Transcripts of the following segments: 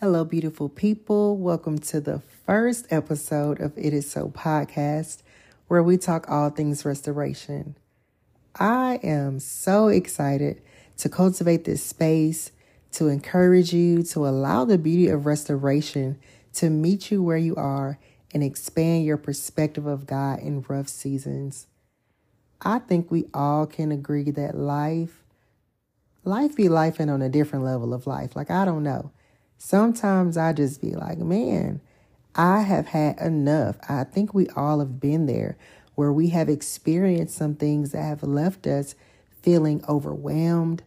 Hello, beautiful people. Welcome to the first episode of It Is So podcast, where we talk all things restoration. I am so excited to cultivate this space, to encourage you, to allow the beauty of restoration to meet you where you are and expand your perspective of God in rough seasons. I think we all can agree that life, life be life and on a different level of life. Like, I don't know. Sometimes I just be like, man, I have had enough. I think we all have been there where we have experienced some things that have left us feeling overwhelmed,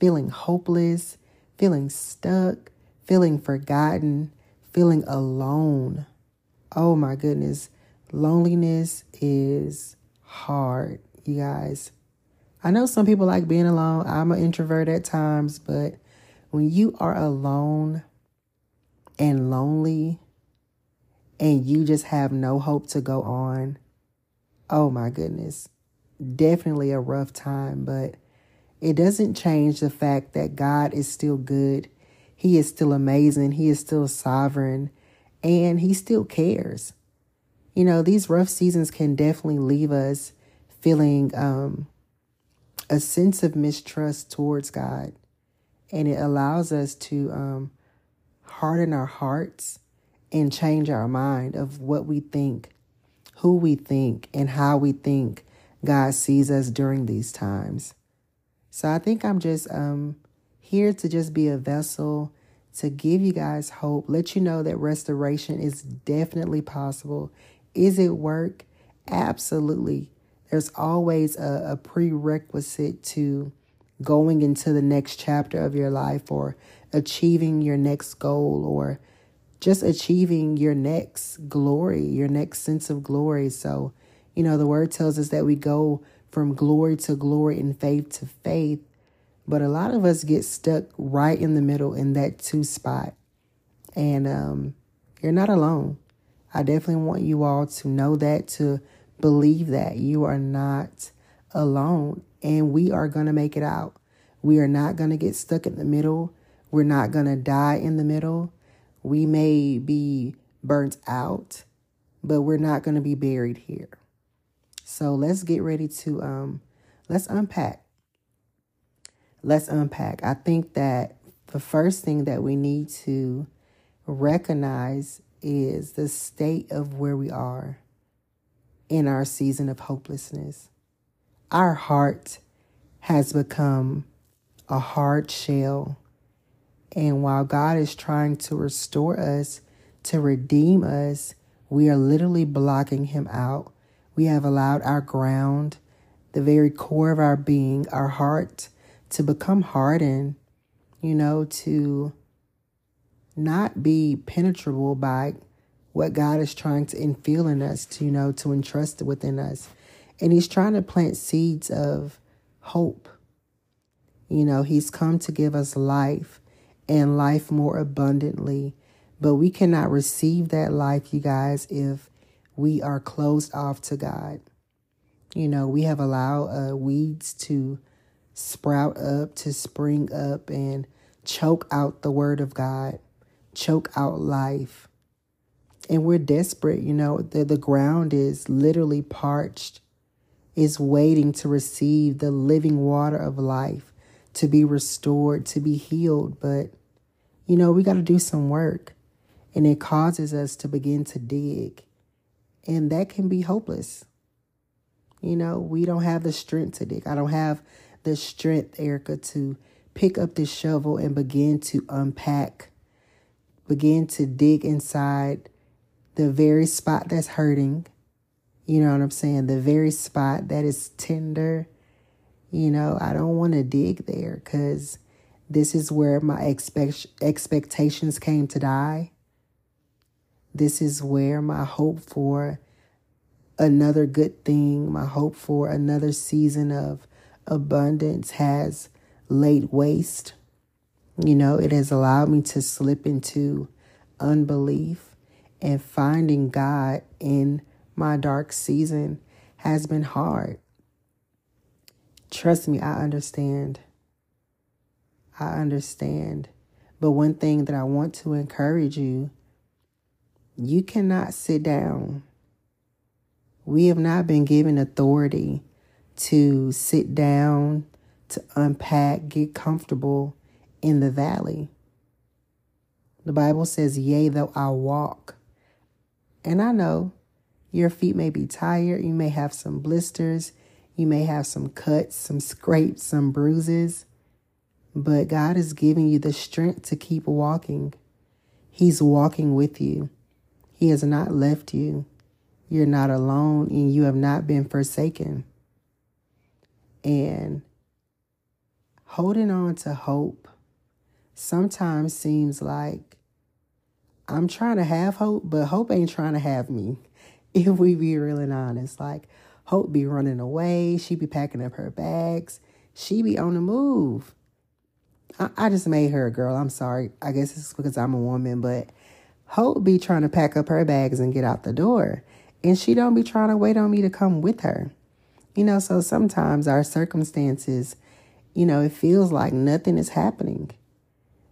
feeling hopeless, feeling stuck, feeling forgotten, feeling alone. Oh my goodness. Loneliness is hard, you guys. I know some people like being alone. I'm an introvert at times, but when you are alone and lonely and you just have no hope to go on, oh my goodness, definitely a rough time, but it doesn't change the fact that God is still good. He is still amazing. He is still sovereign and he still cares. You know, these rough seasons can definitely leave us feeling um, a sense of mistrust towards God and it allows us to um, harden our hearts and change our mind of what we think, who we think, and how we think God sees us during these times. So I think I'm just um, here to just be a vessel to give you guys hope, let you know that restoration is definitely possible. Is it work? Absolutely. There's always a, a prerequisite to going into the next chapter of your life or achieving your next goal or just achieving your next glory, your next sense of glory. So, you know, the word tells us that we go from glory to glory and faith to faith. But a lot of us get stuck right in the middle in that two spot. And um, you're not alone. I definitely want you all to know that, to believe that you are not alone and we are going to make it out. We are not going to get stuck in the middle. We're not going to die in the middle. We may be burnt out, but we're not going to be buried here. So let's get ready to um let's unpack. Let's unpack. I think that the first thing that we need to recognize is the state of where we are in our season of hopelessness our heart has become a hard shell. And while God is trying to restore us, to redeem us, we are literally blocking Him out. We have allowed our ground, the very core of our being, our heart, to become hardened, you know, to not be penetrable by what God is trying to infill in us, to, you know, to entrust within us. And he's trying to plant seeds of hope. You know, he's come to give us life and life more abundantly. But we cannot receive that life, you guys, if we are closed off to God. You know, we have allowed uh, weeds to sprout up, to spring up, and choke out the word of God, choke out life. And we're desperate, you know, the, the ground is literally parched is waiting to receive the living water of life, to be restored, to be healed. But, you know, we got to do some work. And it causes us to begin to dig. And that can be hopeless. You know, we don't have the strength to dig. I don't have the strength, Erica, to pick up this shovel and begin to unpack, begin to dig inside the very spot that's hurting you know what I'm saying? The very spot that is tender. You know, I don't want to dig there because this is where my expect- expectations came to die. This is where my hope for another good thing, my hope for another season of abundance has laid waste. You know, it has allowed me to slip into unbelief and finding God in my dark season has been hard. Trust me, I understand. I understand. But one thing that I want to encourage you you cannot sit down. We have not been given authority to sit down, to unpack, get comfortable in the valley. The Bible says, Yea, though I walk. And I know your feet may be tired. You may have some blisters. You may have some cuts, some scrapes, some bruises. But God is giving you the strength to keep walking. He's walking with you. He has not left you. You're not alone and you have not been forsaken. And holding on to hope sometimes seems like I'm trying to have hope, but hope ain't trying to have me. If we be real and honest, like Hope be running away, she be packing up her bags, she be on the move. I, I just made her a girl. I'm sorry. I guess it's because I'm a woman, but Hope be trying to pack up her bags and get out the door, and she don't be trying to wait on me to come with her. You know, so sometimes our circumstances, you know, it feels like nothing is happening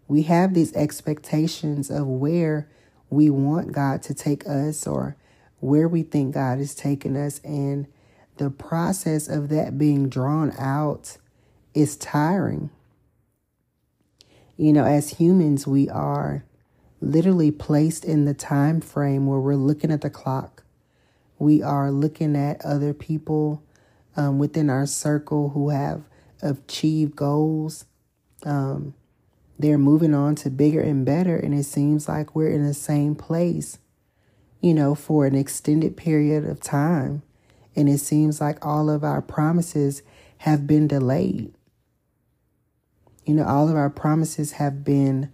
we have these expectations of where we want God to take us or where we think God is taking us. And the process of that being drawn out is tiring. You know, as humans, we are literally placed in the time frame where we're looking at the clock. We are looking at other people um, within our circle who have achieved goals. Um, they're moving on to bigger and better, and it seems like we're in the same place, you know, for an extended period of time. And it seems like all of our promises have been delayed. You know, all of our promises have been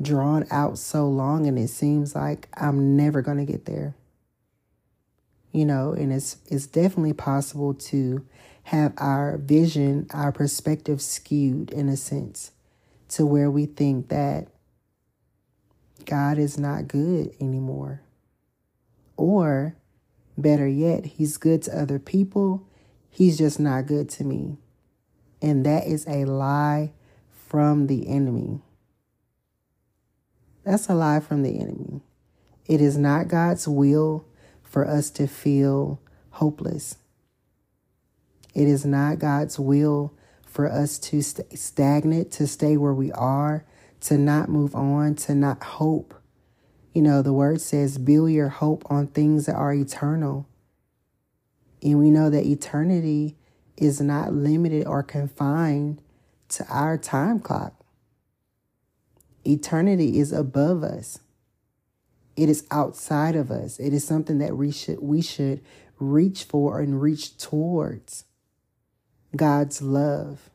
drawn out so long, and it seems like I'm never going to get there. You know, and it's it's definitely possible to have our vision, our perspective skewed in a sense to where we think that God is not good anymore. Or, better yet, He's good to other people, He's just not good to me. And that is a lie from the enemy. That's a lie from the enemy. It is not God's will for us to feel hopeless. It is not God's will for us to stay stagnant, to stay where we are, to not move on, to not hope. You know, the word says, build your hope on things that are eternal. And we know that eternity is not limited or confined to our time clock. Eternity is above us. It is outside of us. It is something that we should we should reach for and reach towards. God's love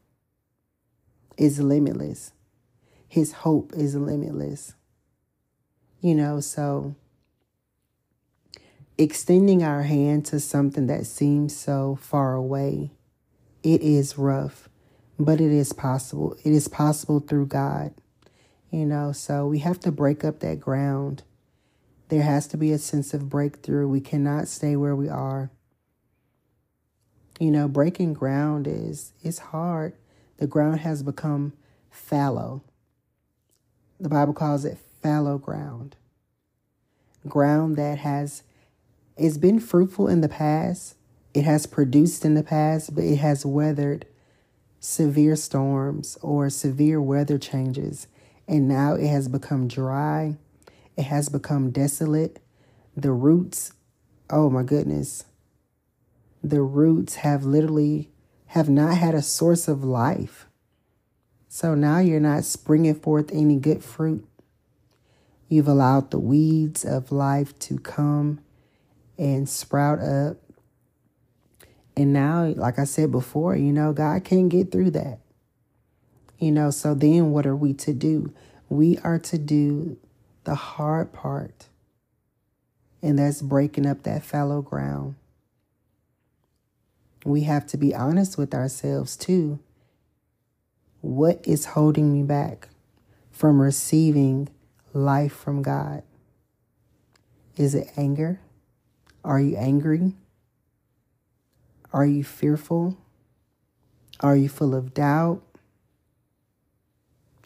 is limitless. His hope is limitless. You know, so extending our hand to something that seems so far away, it is rough, but it is possible. It is possible through God. You know, so we have to break up that ground. There has to be a sense of breakthrough. We cannot stay where we are. You know, breaking ground is is hard. The ground has become fallow. The Bible calls it fallow ground. Ground that has it's been fruitful in the past. It has produced in the past, but it has weathered severe storms or severe weather changes. And now it has become dry. It has become desolate. The roots, oh my goodness, the roots have literally have not had a source of life. So now you're not springing forth any good fruit. You've allowed the weeds of life to come and sprout up. And now, like I said before, you know, God can't get through that. You know, so then what are we to do? We are to do the hard part, and that's breaking up that fallow ground we have to be honest with ourselves too. What is holding me back from receiving life from God? Is it anger? Are you angry? Are you fearful? Are you full of doubt,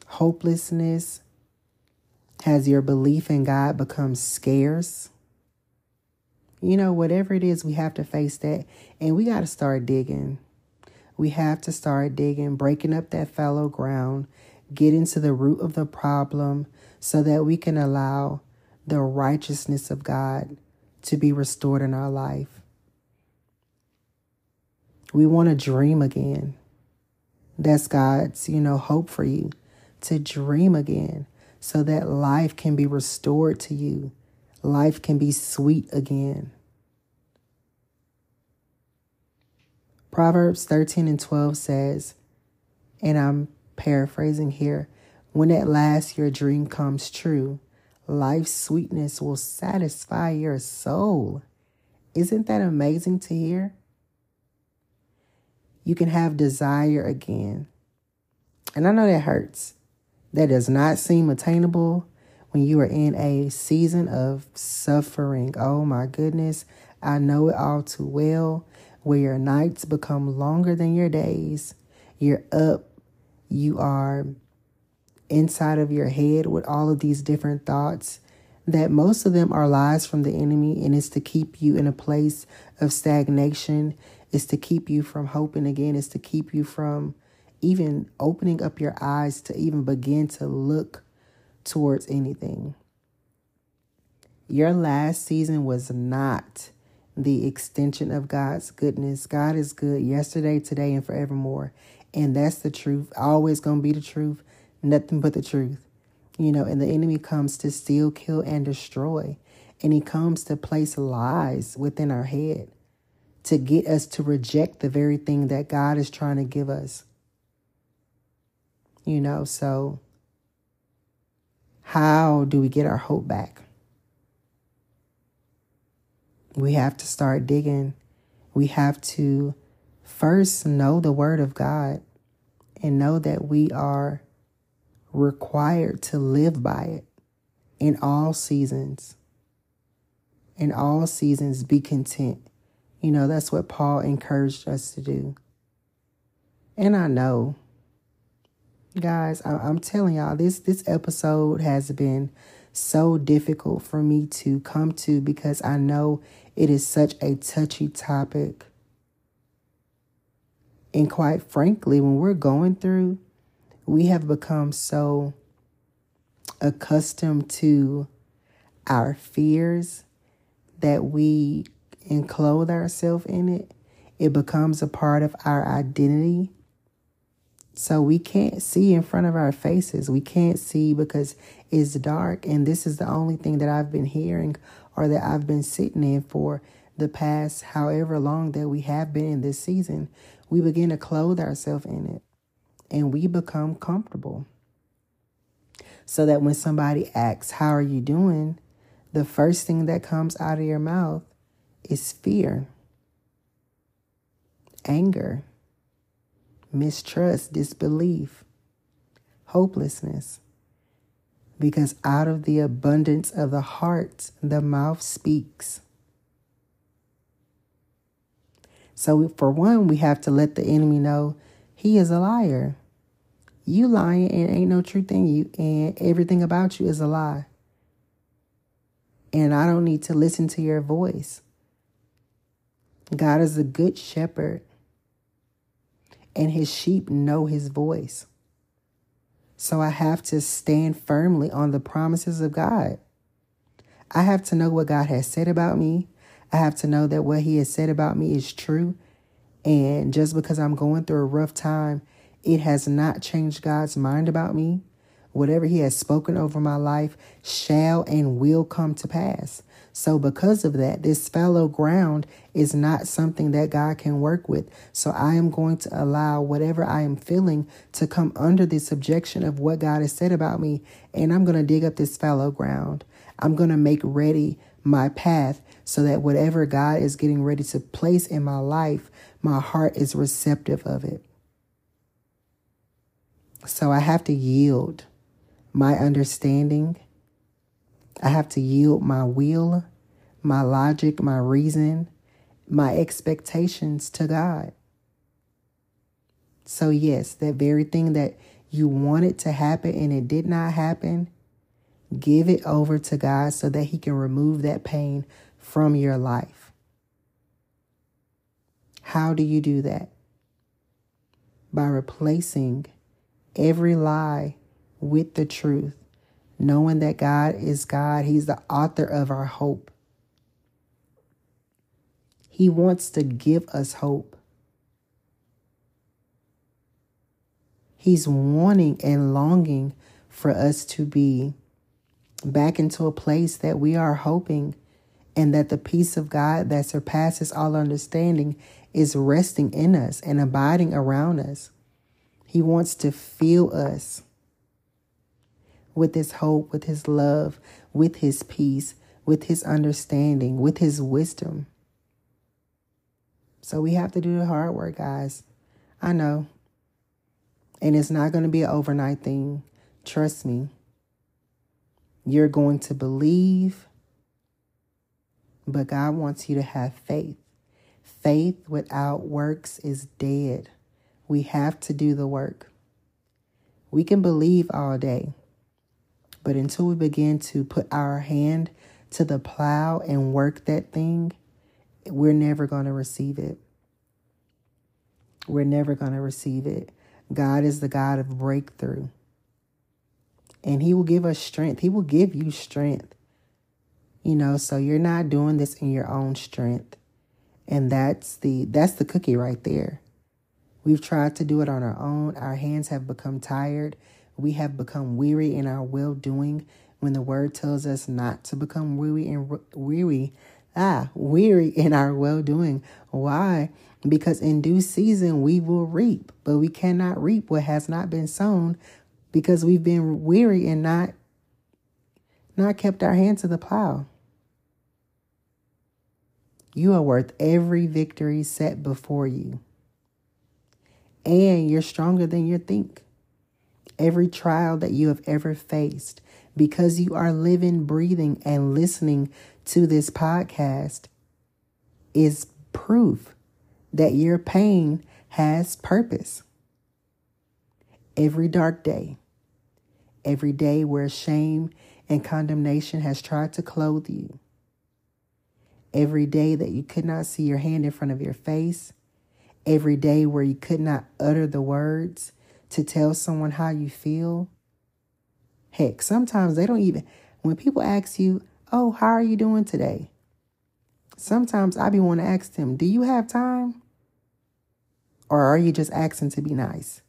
hopelessness, Has your belief in God become scarce? You know, whatever it is, we have to face that. And we got to start digging. We have to start digging, breaking up that fallow ground, getting to the root of the problem so that we can allow the righteousness of God to be restored in our life. We want to dream again. That's God's, you know, hope for you to dream again so that life can be restored to you. Life can be sweet again. Proverbs 13 and 12 says, and I'm paraphrasing here, when at last your dream comes true, life's sweetness will satisfy your soul. Isn't that amazing to hear? You can have desire again. And I know that hurts. That does not seem attainable when you are in a season of suffering. Oh my goodness, I know it all too well where your nights become longer than your days. You're up, you are inside of your head with all of these different thoughts that most of them are lies from the enemy and it's to keep you in a place of stagnation is to keep you from hoping again is to keep you from even opening up your eyes to even begin to look towards anything your last season was not the extension of God's goodness. God is good yesterday, today, and forevermore. And that's the truth. Always going to be the truth. Nothing but the truth. You know, and the enemy comes to steal, kill, and destroy. And he comes to place lies within our head to get us to reject the very thing that God is trying to give us. You know, so how do we get our hope back? We have to start digging. We have to first know the Word of God and know that we are required to live by it in all seasons. In all seasons, be content. You know, that's what Paul encouraged us to do. And I know, guys, I- am telling y'all, this this episode has been so difficult for me to come to because I know it is such a touchy topic. And quite frankly, when we're going through, we have become so accustomed to our fears that we enclose ourselves in it. It becomes a part of our identity. So we can't see in front of our faces. We can't see because it's dark. And this is the only thing that I've been hearing or that I've been sitting in for the past however long that we have been in this season. We begin to clothe ourselves in it and we become comfortable. So that when somebody asks, How are you doing? the first thing that comes out of your mouth is fear, anger mistrust, disbelief, hopelessness. Because out of the abundance of the heart, the mouth speaks. So, for one, we have to let the enemy know he is a liar. You lying and ain't no truth in you, and everything about you is a lie. And I don't need to listen to your voice. God is a good shepherd and his sheep know his voice. So I have to stand firmly on the promises of God. I have to know what God has said about me. I have to know that what he has said about me is true. And just because I'm going through a rough time, it has not changed God's mind about me. Whatever he has spoken over my life shall and will come to pass. So, because of that, this fallow ground is not something that God can work with. So, I am going to allow whatever I am feeling to come under the subjection of what God has said about me. And I'm going to dig up this fallow ground. I'm going to make ready my path so that whatever God is getting ready to place in my life, my heart is receptive of it. So, I have to yield my understanding I have to yield my will, my logic, my reason, my expectations to God. So, yes, that very thing that you wanted to happen and it did not happen, Give it over to God so that He can remove that pain from your life. How do you do that? By replacing every lie with the truth, knowing that God is God. He's the author of our hope. He wants to give us hope. He's wanting and longing for us to be back into a place that we are hoping and that the peace of God that surpasses all understanding is resting in us and abiding around us. He wants to fill us with his hope, with his love, with his peace, with his understanding, with his wisdom. So we have to do the hard work, guys. I know. And it's not going to be an overnight thing. Trust me. You're going to believe, but God wants you to have faith. Faith without works is dead. We have to do the work. We can believe all day, but until we begin to put our hand to the plow and work that thing, we're never going to receive it. We're never going to receive it. God is the God of breakthrough. And He will give us strength. He will give you strength. You know, so you're not doing this in your own strength. And that's the that's the cookie right there. We've tried to do it on our own. Our hands have become tired. We have become weary in our well doing when the word tells us not to become weary and weary ah weary in our well doing. Why? Because in due season we will reap, but we cannot reap what has not been sown because we've been weary and not not kept our hand to the plow. You are worth every victory set before you. And you're stronger than you think. Every trial that you have ever faced, because you are living, breathing, and listening to this podcast, is proof that your pain has purpose. Every dark day, every day where shame and condemnation has tried to clothe you, every day that you could not see your hand in front of your face, every day where you could not utter the words to tell someone how you feel. Heck, sometimes they don't even, when people ask you, Oh, how are you doing today? Sometimes I be want to ask them, Do you have time? Or are you just asking to be nice?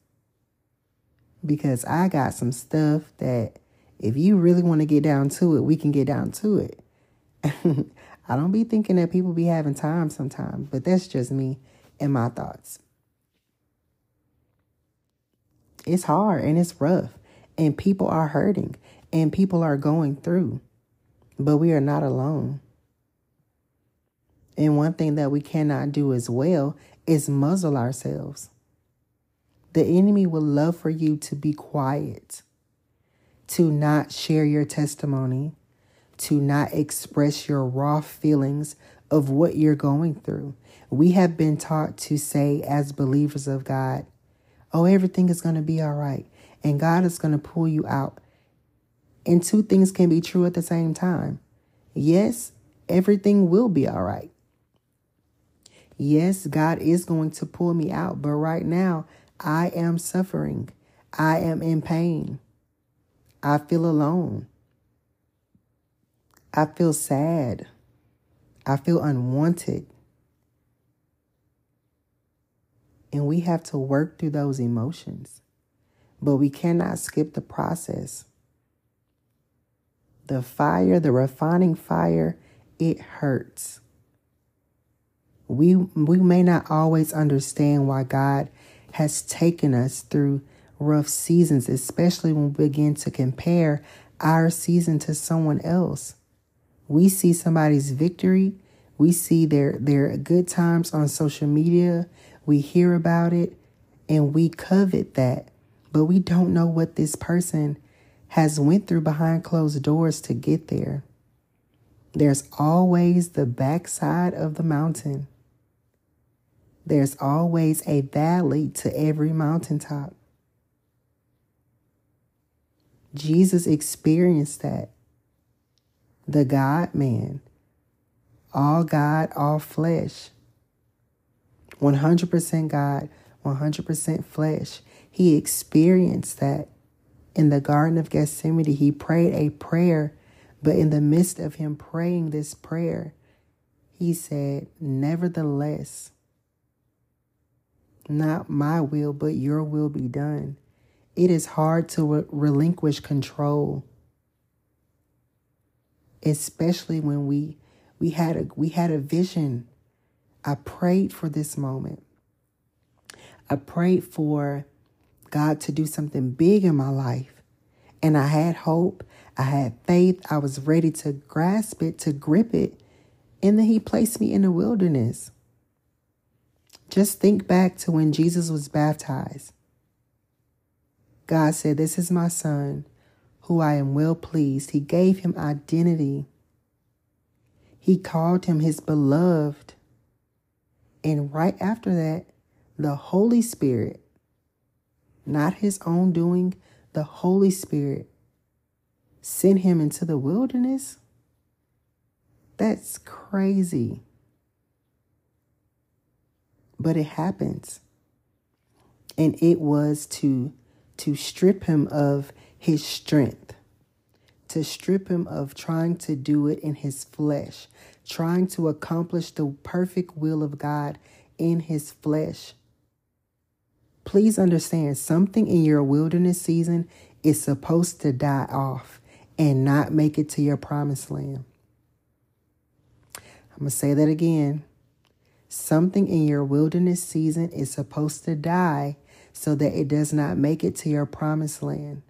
Because I got some stuff that if you really want to get down to it, we can get down to it. I don't be thinking that people be having time sometimes, but that's just me and my thoughts. It's hard and it's rough, and people are hurting and people are going through, but we are not alone. And one thing that we cannot do as well is muzzle ourselves. The enemy would love for you to be quiet, to not share your testimony, to not express your raw feelings of what you're going through. We have been taught to say, as believers of God, oh, everything is going to be all right, and God is going to pull you out. And two things can be true at the same time. Yes, everything will be all right. Yes, God is going to pull me out, but right now I am suffering. I am in pain. I feel alone. I feel sad. I feel unwanted. And we have to work through those emotions, but we cannot skip the process. The fire, the refining fire, it hurts we we may not always understand why God has taken us through rough seasons, especially when we begin to compare our season to someone else. We see somebody's victory, we see their their good times on social media, we hear about it, and we covet that. But we don't know what this person has went through behind closed doors to get there. There's always the backside of the mountain. There's always a valley to every mountaintop. Jesus experienced that. The God man, all God, all flesh, 100% God, 100% flesh. He experienced that in the Garden of Gethsemane. He prayed a prayer, but in the midst of him praying this prayer, he said, Nevertheless, not my will, but your will be done. It is hard to re- relinquish control, especially when we we had a we had a vision. I prayed for this moment. I prayed for God to do something big in my life. And I had hope. I had faith. I was ready to grasp it, to grip it. And then he placed me in the wilderness. Just think back to when Jesus was baptized. God said, This is my son, who I am well pleased. He gave him identity. He called him his beloved. And right after that, the Holy Spirit, not his own doing, the Holy Spirit sent him into the wilderness. That's crazy. But it happens. And it was to to strip him of his strength, to strip him of trying to do it in his flesh, trying to accomplish the perfect will of God in his flesh. Please understand something in your wilderness season is supposed to die off and not make it to your promised land. I'm going to say that again. Something in your wilderness season is supposed to die so that it does not make it to your promised land.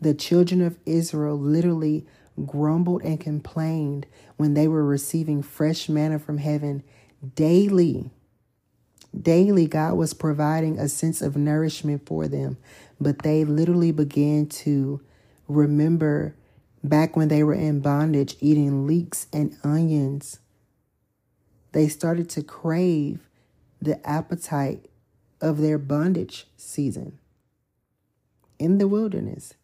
The children of Israel literally grumbled and complained when they were receiving fresh manna from heaven daily. Daily, God was providing a sense of nourishment for them, but they literally began to remember back when they were in bondage eating leeks and onions. They started to crave the appetite of their bondage season in the wilderness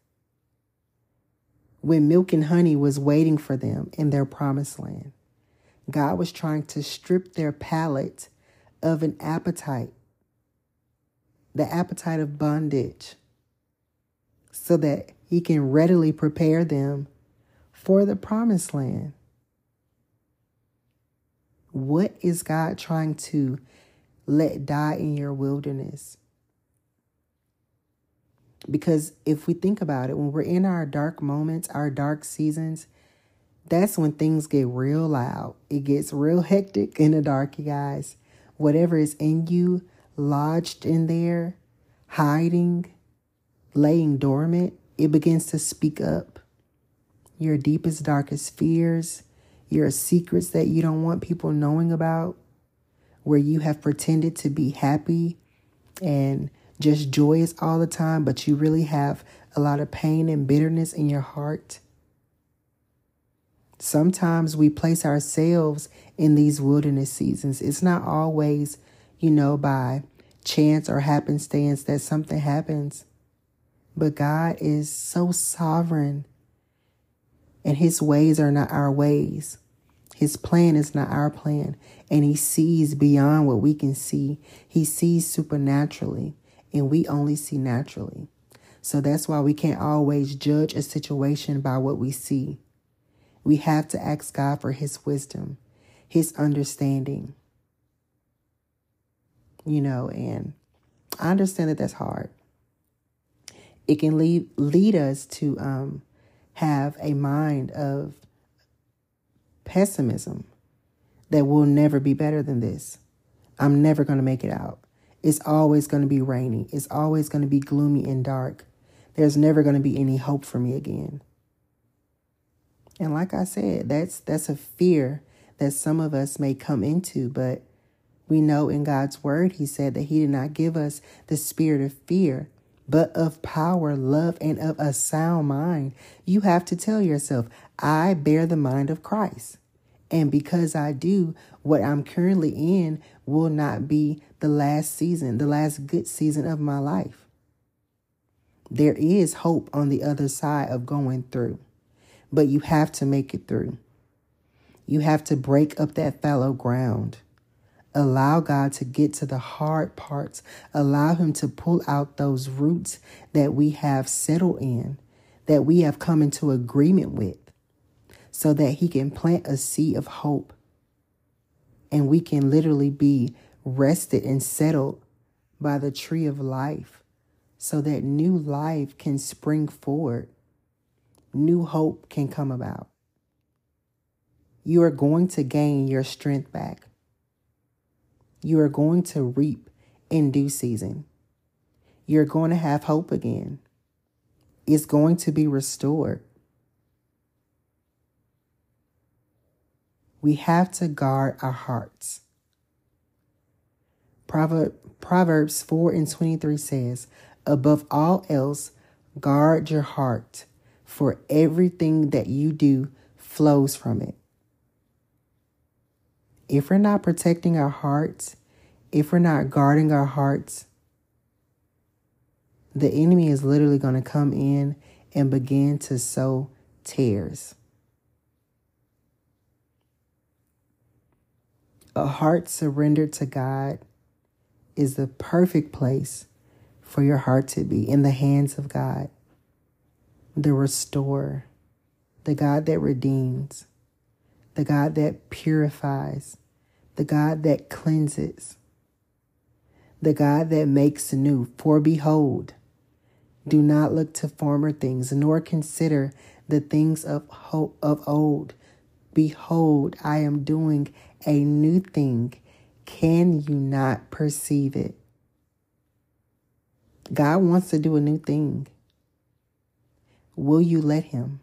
when milk and honey was waiting for them in their promised land. God was trying to strip their palate of an appetite, the appetite of bondage, so that He can readily prepare them for the promised land. What is God trying to let die in your wilderness? Because if we think about it, when we're in our dark moments, our dark seasons, that's when things get real loud. It gets real hectic in the dark, you guys. Whatever is in you, lodged in there, hiding, laying dormant, it begins to speak up. Your deepest, darkest fears, your secrets that you don't want people knowing about, where you have pretended to be happy and just joyous all the time, but you really have a lot of pain and bitterness in your heart. Sometimes we place ourselves in these wilderness seasons. It's not always, you know, by chance or happenstance that something happens. But God is so sovereign, and His ways are not our ways. His plan is not our plan, and He sees beyond what we can see. He sees supernaturally and we only see naturally. So that's why we can't always judge a situation by what we see. We have to ask God for His wisdom, His understanding. You know, and I understand that that's hard. It can lead lead us to um, have a mind of pessimism that will never be better than this. I'm never going to make it out. It's always going to be rainy. It's always going to be gloomy and dark. There's never going to be any hope for me again. And like I said, that's that's a fear that some of us may come into, but we know in God's word he said that he did not give us the spirit of fear, but of power, love, and of a sound mind. You have to tell yourself, I bear the mind of Christ. And because I do, what I'm currently in will not be the last season, the last good season of my life. There is hope on the other side of going through, but you have to make it through. You have to break up that fallow ground. Allow God to get to the hard parts. Allow Him to pull out those roots that we have settled in, that we have come into agreement with, so that He can plant a seed of hope. And we can literally be rested and settled by the tree of life, so that new life can spring forward, new hope can come about. You are going to gain your strength back you are going to reap in due season. You're going to have hope again. It's going to be restored. We have to guard our hearts. Proverbs 4 and 23 says, Above all else, guard your heart, for everything that you do flows from it if we're not protecting our hearts, if we're not guarding our hearts, the enemy is literally going to come in and begin to sow tares. A heart surrendered to God is the perfect place for your heart to be in the hands of God, the restorer, the God that redeems, the God that purifies, the God that cleanses, the God that makes new. For behold, do not look to former things, nor consider the things of, of old. Behold, I am doing a new thing. Can you not perceive it? God wants to do a new thing. Will you let Him?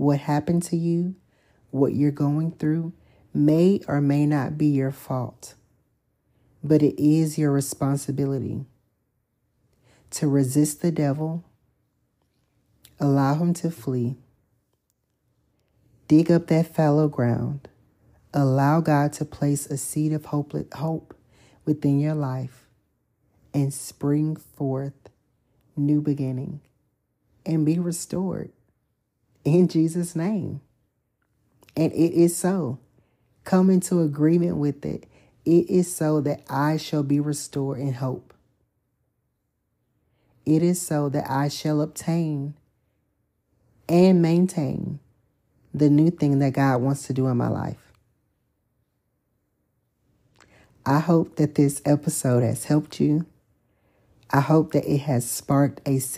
What happened to you, what you're going through, may or may not be your fault, but it is your responsibility to resist the devil, allow him to flee, dig up that fallow ground, allow God to place a seed of hope within your life, and spring forth new beginning and be restored in Jesus' name. And it is so. Come into agreement with it. It is so that I shall be restored in hope. It is so that I shall obtain and maintain the new thing that God wants to do in my life. I hope that this episode has helped you. I hope that it has sparked a